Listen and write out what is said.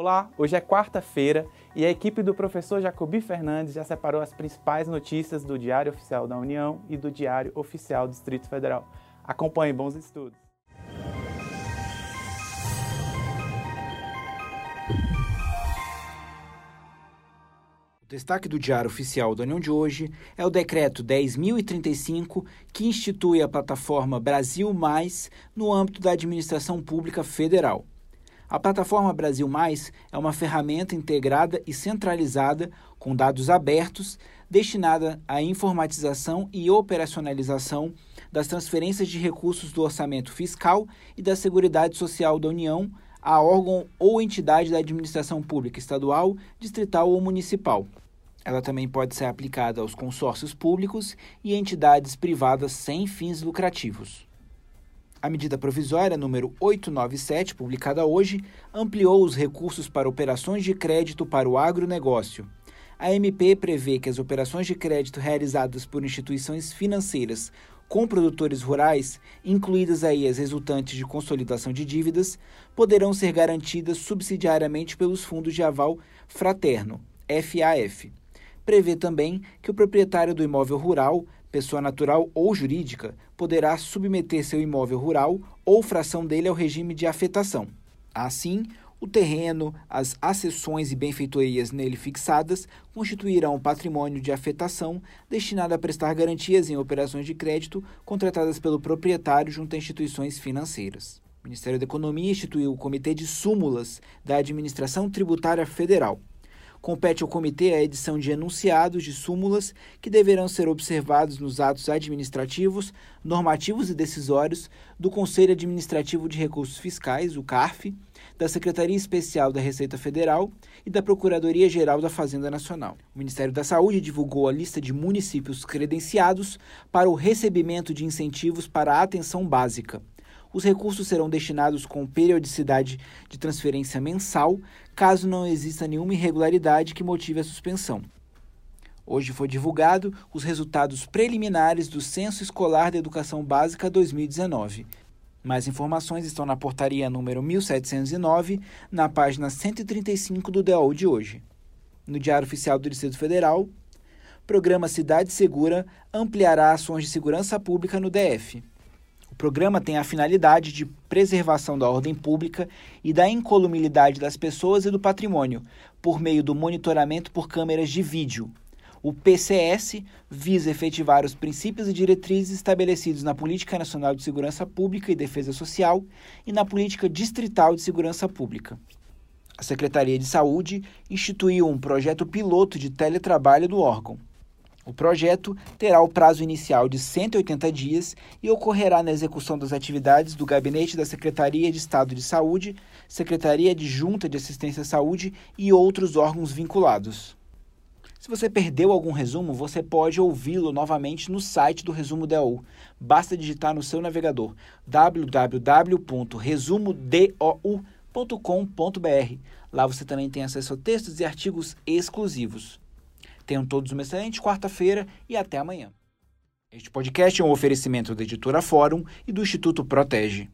Olá, hoje é quarta-feira e a equipe do professor Jacobi Fernandes já separou as principais notícias do Diário Oficial da União e do Diário Oficial do Distrito Federal. Acompanhe bons estudos. O destaque do Diário Oficial da União de hoje é o decreto 10.035, que institui a plataforma Brasil Mais no âmbito da administração pública federal. A plataforma Brasil Mais é uma ferramenta integrada e centralizada com dados abertos, destinada à informatização e operacionalização das transferências de recursos do orçamento fiscal e da Seguridade Social da União a órgão ou entidade da administração pública estadual, distrital ou municipal. Ela também pode ser aplicada aos consórcios públicos e entidades privadas sem fins lucrativos. A medida provisória número 897, publicada hoje, ampliou os recursos para operações de crédito para o agronegócio. A MP prevê que as operações de crédito realizadas por instituições financeiras com produtores rurais, incluídas aí as resultantes de consolidação de dívidas, poderão ser garantidas subsidiariamente pelos fundos de aval fraterno, FAF. Prevê também que o proprietário do imóvel rural pessoa natural ou jurídica, poderá submeter seu imóvel rural ou fração dele ao regime de afetação. Assim, o terreno, as acessões e benfeitorias nele fixadas constituirão patrimônio de afetação destinado a prestar garantias em operações de crédito contratadas pelo proprietário junto a instituições financeiras. O Ministério da Economia instituiu o Comitê de Súmulas da Administração Tributária Federal. Compete ao comitê a edição de enunciados de súmulas que deverão ser observados nos atos administrativos, normativos e decisórios do Conselho Administrativo de Recursos Fiscais, o CARF, da Secretaria Especial da Receita Federal e da Procuradoria-Geral da Fazenda Nacional. O Ministério da Saúde divulgou a lista de municípios credenciados para o recebimento de incentivos para a atenção básica. Os recursos serão destinados com periodicidade de transferência mensal, caso não exista nenhuma irregularidade que motive a suspensão. Hoje foi divulgado os resultados preliminares do Censo Escolar da Educação Básica 2019. Mais informações estão na portaria número 1709, na página 135 do DAO de hoje. No Diário Oficial do Distrito Federal, programa Cidade Segura ampliará ações de segurança pública no DF programa tem a finalidade de preservação da ordem pública e da incolumibilidade das pessoas e do patrimônio, por meio do monitoramento por câmeras de vídeo. O PCS visa efetivar os princípios e diretrizes estabelecidos na Política Nacional de Segurança Pública e Defesa Social e na Política Distrital de Segurança Pública. A Secretaria de Saúde instituiu um projeto piloto de teletrabalho do órgão. O projeto terá o prazo inicial de 180 dias e ocorrerá na execução das atividades do Gabinete da Secretaria de Estado de Saúde, Secretaria de Junta de Assistência à Saúde e outros órgãos vinculados. Se você perdeu algum resumo, você pode ouvi-lo novamente no site do Resumo DAU. Basta digitar no seu navegador www.resumodou.com.br. Lá você também tem acesso a textos e artigos exclusivos. Tenham todos uma excelente quarta-feira e até amanhã. Este podcast é um oferecimento da Editora Fórum e do Instituto Protege.